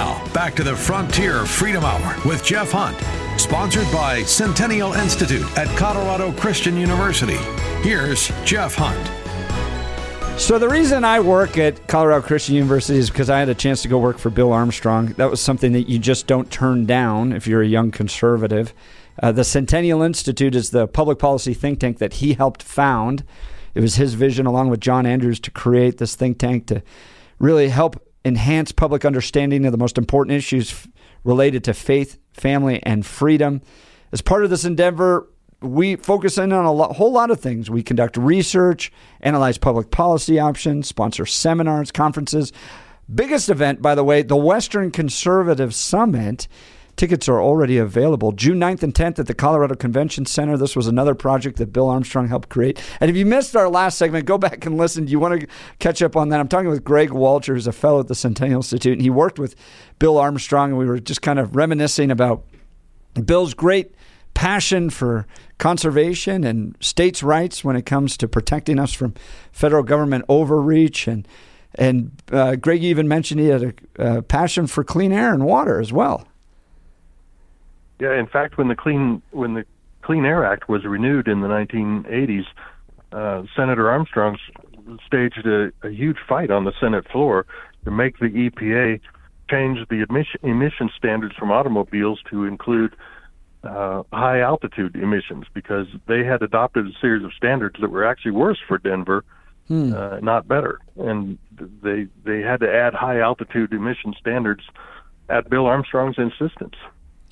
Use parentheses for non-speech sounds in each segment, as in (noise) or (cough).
Now, back to the Frontier Freedom Hour with Jeff Hunt, sponsored by Centennial Institute at Colorado Christian University. Here's Jeff Hunt. So the reason I work at Colorado Christian University is because I had a chance to go work for Bill Armstrong. That was something that you just don't turn down if you're a young conservative. Uh, the Centennial Institute is the public policy think tank that he helped found. It was his vision, along with John Andrews, to create this think tank to really help enhance public understanding of the most important issues f- related to faith, family, and freedom. As part of this endeavor, we focus in on a lo- whole lot of things. We conduct research, analyze public policy options, sponsor seminars, conferences. Biggest event, by the way, the Western Conservative Summit. Tickets are already available. June 9th and 10th at the Colorado Convention Center. This was another project that Bill Armstrong helped create. And if you missed our last segment, go back and listen. You want to catch up on that? I'm talking with Greg Walcher, who's a fellow at the Centennial Institute, and he worked with Bill Armstrong, and we were just kind of reminiscing about Bill's great passion for conservation and states' rights when it comes to protecting us from federal government overreach. And and uh, Greg even mentioned he had a, a passion for clean air and water as well. Yeah, in fact, when the clean when the Clean Air Act was renewed in the 1980s, uh, Senator Armstrong staged a, a huge fight on the Senate floor to make the EPA change the emission, emission standards from automobiles to include uh, high altitude emissions because they had adopted a series of standards that were actually worse for Denver, hmm. uh, not better, and they they had to add high altitude emission standards at Bill Armstrong's insistence.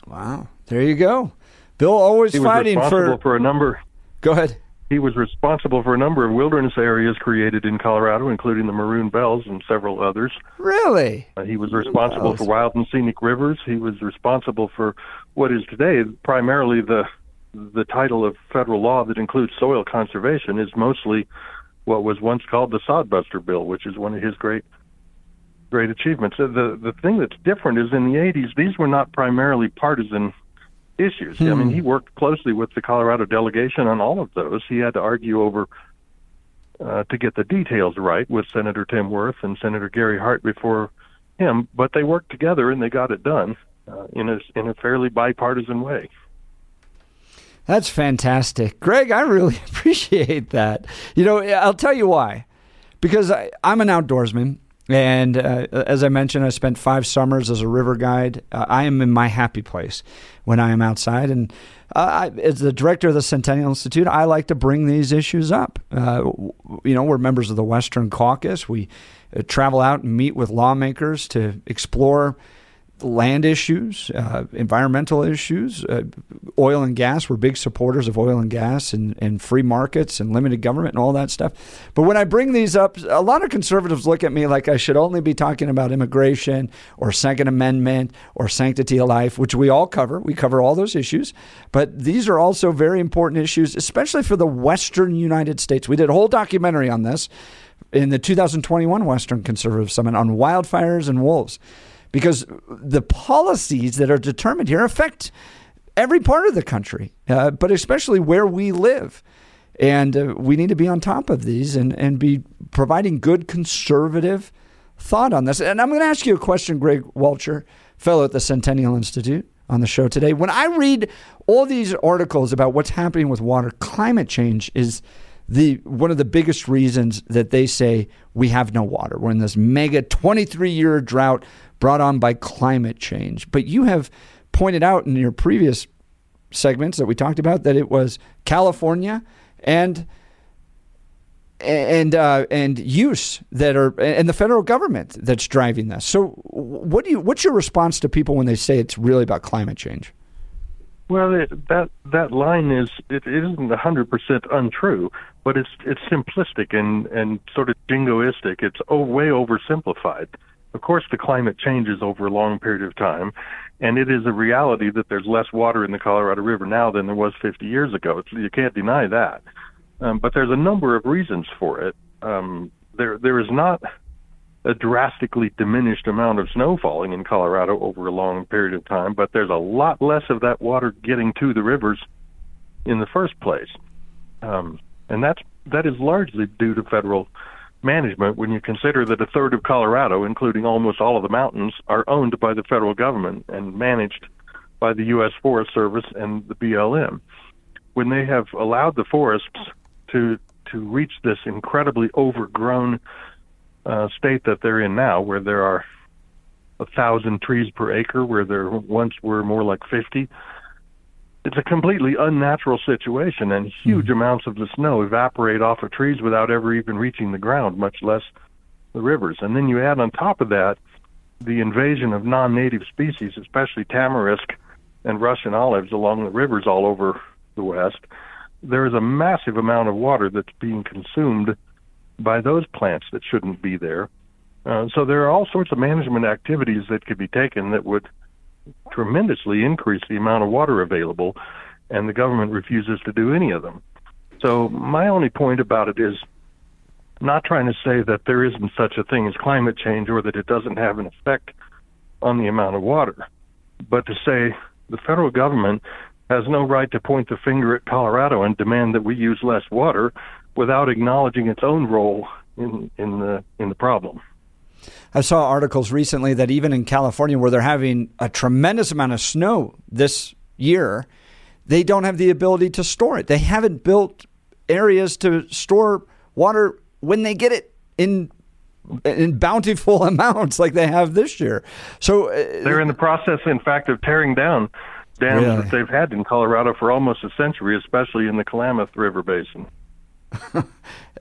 Wow, there you go. Bill always he fighting for for a number. Go ahead. He was responsible for a number of wilderness areas created in Colorado, including the Maroon Bells and several others. Really? Uh, he was responsible for wild and scenic rivers. He was responsible for what is today primarily the the title of federal law that includes soil conservation is mostly what was once called the Sodbuster Bill, which is one of his great great achievements. The the thing that's different is in the 80s these were not primarily partisan issues. Hmm. I mean, he worked closely with the Colorado delegation on all of those. He had to argue over uh, to get the details right with Senator Tim Wirth and Senator Gary Hart before him, but they worked together and they got it done uh, in a in a fairly bipartisan way. That's fantastic, Greg. I really (laughs) appreciate that. You know, I'll tell you why. Because I, I'm an outdoorsman, and uh, as I mentioned, I spent five summers as a river guide. Uh, I am in my happy place when I am outside. And uh, I, as the director of the Centennial Institute, I like to bring these issues up. Uh, you know, we're members of the Western Caucus. We uh, travel out and meet with lawmakers to explore land issues, uh, environmental issues, uh, oil and gas. We're big supporters of oil and gas and, and free markets and limited government and all that stuff. But when I bring these up, a lot of conservatives look at me like I should only be talking about immigration or Second Amendment or sanctity of life, which we all cover. We cover all those issues. But these are also very important issues, especially for the Western United States. We did a whole documentary on this in the 2021 Western Conservative Summit on wildfires and wolves because the policies that are determined here affect every part of the country, uh, but especially where we live. And uh, we need to be on top of these and, and be providing good conservative thought on this. And I'm going to ask you a question, Greg Walcher, fellow at the Centennial Institute, on the show today. When I read all these articles about what's happening with water, climate change is the one of the biggest reasons that they say we have no water. We're in this mega 23 year drought brought on by climate change. But you have pointed out in your previous segments that we talked about that it was California and and uh, and use that are and the federal government that's driving this. So, what do you? What's your response to people when they say it's really about climate change? Well, it, that that line is it, it isn't hundred percent untrue, but it's it's simplistic and and sort of jingoistic. It's oh, way oversimplified. Of course, the climate changes over a long period of time, and it is a reality that there's less water in the Colorado River now than there was 50 years ago. It's, you can't deny that. Um, but there's a number of reasons for it. Um, there, there is not a drastically diminished amount of snow falling in Colorado over a long period of time, but there's a lot less of that water getting to the rivers in the first place, um, and that's that is largely due to federal management when you consider that a third of Colorado, including almost all of the mountains, are owned by the federal government and managed by the U.S. Forest Service and the BLM. When they have allowed the forests to to reach this incredibly overgrown uh, state that they're in now, where there are a thousand trees per acre, where there once were more like fifty, it's a completely unnatural situation, and huge mm-hmm. amounts of the snow evaporate off of trees without ever even reaching the ground, much less the rivers. And then you add on top of that the invasion of non-native species, especially tamarisk and Russian olives along the rivers all over the West. There is a massive amount of water that's being consumed by those plants that shouldn't be there. Uh, so there are all sorts of management activities that could be taken that would tremendously increase the amount of water available, and the government refuses to do any of them. So my only point about it is not trying to say that there isn't such a thing as climate change or that it doesn't have an effect on the amount of water, but to say the federal government has no right to point the finger at Colorado and demand that we use less water without acknowledging its own role in in the in the problem. I saw articles recently that even in California, where they're having a tremendous amount of snow this year, they don't have the ability to store it. They haven't built areas to store water when they get it in in bountiful (laughs) amounts like they have this year. So uh, they're in the process, in fact, of tearing down dams really? that they've had in Colorado for almost a century, especially in the Klamath River Basin. Does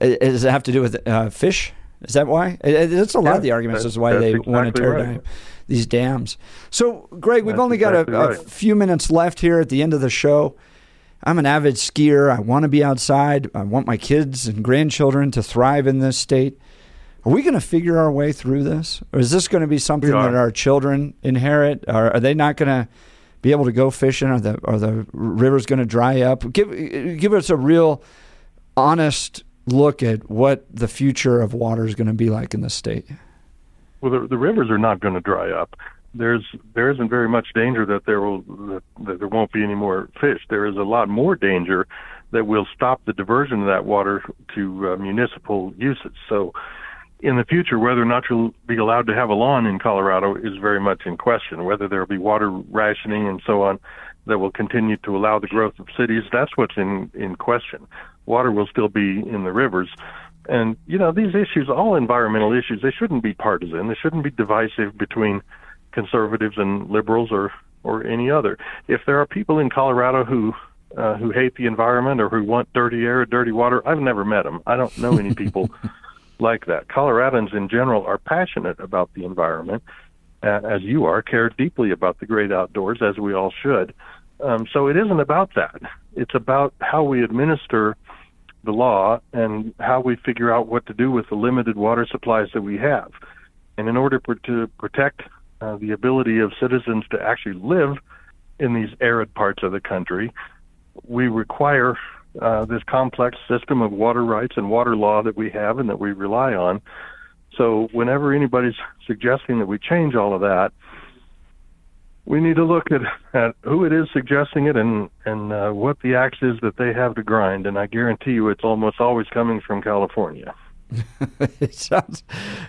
(laughs) it have to do with uh, fish? Is that why? It's a lot yeah, of the arguments as why they exactly want to tear right. down these dams. So, Greg, we've that's only got a, right. a, few minutes left here at the end of the show. I'm an avid skier. I want to be outside. I want my kids and grandchildren to thrive in this state. Are we going to figure our way through this, or is this going to be something that our children inherit? Or are they not going to be able to go fishing? Are the are the rivers going to dry up? Give give us a real, honest look at what the future of water is going to be like in the state? Well, the, the rivers are not going to dry up. There's there isn't very much danger that there will that, that there won't be any more fish. There is a lot more danger that will stop the diversion of that water to uh, municipal uses. So, in the future, whether or not you'll be allowed to have a lawn in Colorado is very much in question. Whether there will be water rationing and so on that will continue to allow the growth of cities, that's what's in in question water will still be in the rivers. And, you know, these issues, all environmental issues, they shouldn't be partisan. They shouldn't be divisive between conservatives and liberals or, or any other. If there are people in Colorado who uh, who hate the environment or who want dirty air or dirty water, I've never met them. I don't know any people (laughs) like that. Coloradans in general are passionate about the environment, uh, as you are, care deeply about the great outdoors, as we all should. Um, so it isn't about that. It's about how we administer the law and how we figure out what to do with the limited water supplies that we have. And in order for, to protect uh, the ability of citizens to actually live in these arid parts of the country, we require uh, this complex system of water rights and water law that we have and that we rely on. So, whenever anybody's suggesting that we change all of that, we need to look at, at who it is suggesting it and and uh, what the axe is that they have to grind. And I guarantee you, it's almost always coming from California. (laughs) it sounds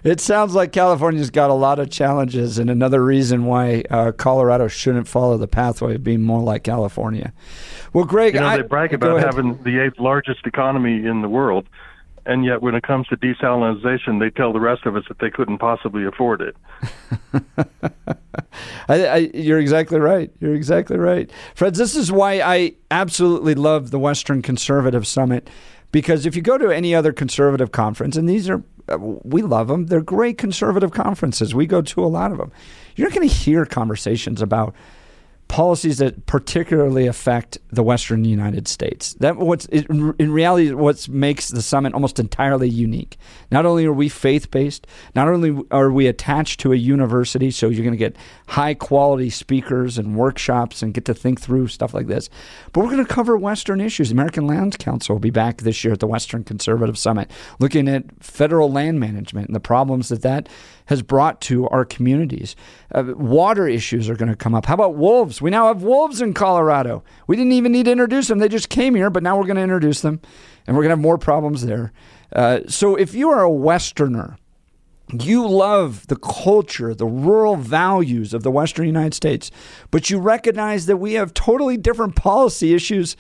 it sounds like California's got a lot of challenges, and another reason why uh, Colorado shouldn't follow the pathway of being more like California. Well, Greg, you know, they brag about having the eighth largest economy in the world and yet when it comes to desalination, they tell the rest of us that they couldn't possibly afford it. (laughs) I, I, you're exactly right. You're exactly right, Fred. This is why I absolutely love the Western Conservative Summit, because if you go to any other conservative conference, and these are uh, we love them, they're great conservative conferences. We go to a lot of them. You're not going to hear conversations about policies that particularly affect the Western United States. That what's in reality what makes the summit almost entirely unique. Not only are we faith based, not only are we attached to a university, so you're going to get high quality speakers and workshops and get to think through stuff like this, but we're going to cover Western issues. American Land Council will be back this year at the Western Conservative Summit, looking at federal land management and the problems that that has brought to our communities. Uh, water issues are going to come up. How about wolves? We now have wolves in Colorado. We didn't even need to introduce them. They just came here, but now we're going to introduce them, and we're going to have more problems there. Uh, so if you are a Westerner, you love the culture, the rural values of the Western United States, but you recognize that we have totally different policy issues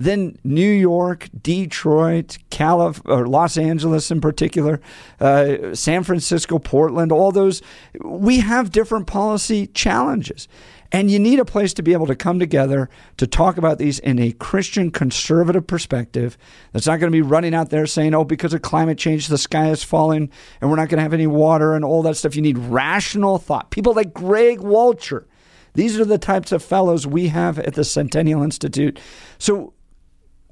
than New York, Detroit, Calif- or Los Angeles in particular, uh, San Francisco, Portland, all those. We have different policy challenges. And you need a place to be able to come together to talk about these in a Christian conservative perspective that's not going to be running out there saying, oh, because of climate change, the sky is falling and we're not going to have any water and all that stuff. You need rational thought. People like Greg Walcher. These are the types of fellows we have at the Centennial Institute. So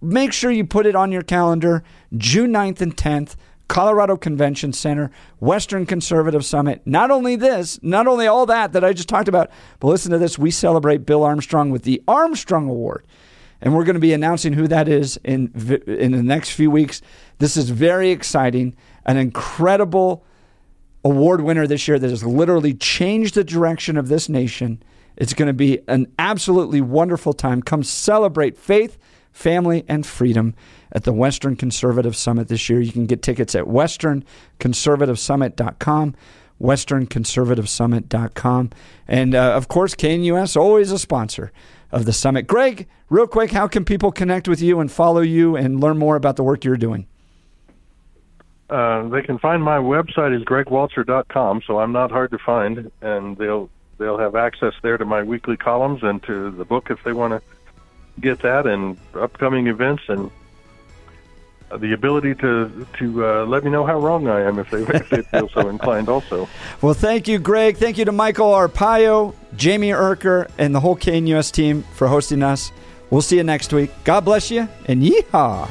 make sure you put it on your calendar June 9th and 10th. Colorado Convention Center, Western Conservative Summit. Not only this, not only all that that I just talked about, but listen to this. We celebrate Bill Armstrong with the Armstrong Award. And we're going to be announcing who that is in, in the next few weeks. This is very exciting. An incredible award winner this year that has literally changed the direction of this nation. It's going to be an absolutely wonderful time. Come celebrate faith family, and freedom at the Western Conservative Summit this year. You can get tickets at westernconservativesummit.com westernconservativesummit.com. And uh, of course, KNUS, always a sponsor of the summit. Greg, real quick, how can people connect with you and follow you and learn more about the work you're doing? Uh, they can find my website is gregwalcher.com, so I'm not hard to find, and they'll they'll have access there to my weekly columns and to the book if they want to get that and upcoming events and the ability to to uh, let me know how wrong I am if they, if they feel so (laughs) inclined. Also, well, thank you, Greg. Thank you to Michael Arpaio, Jamie Erker, and the whole KNUS team for hosting us. We'll see you next week. God bless you and yeehaw.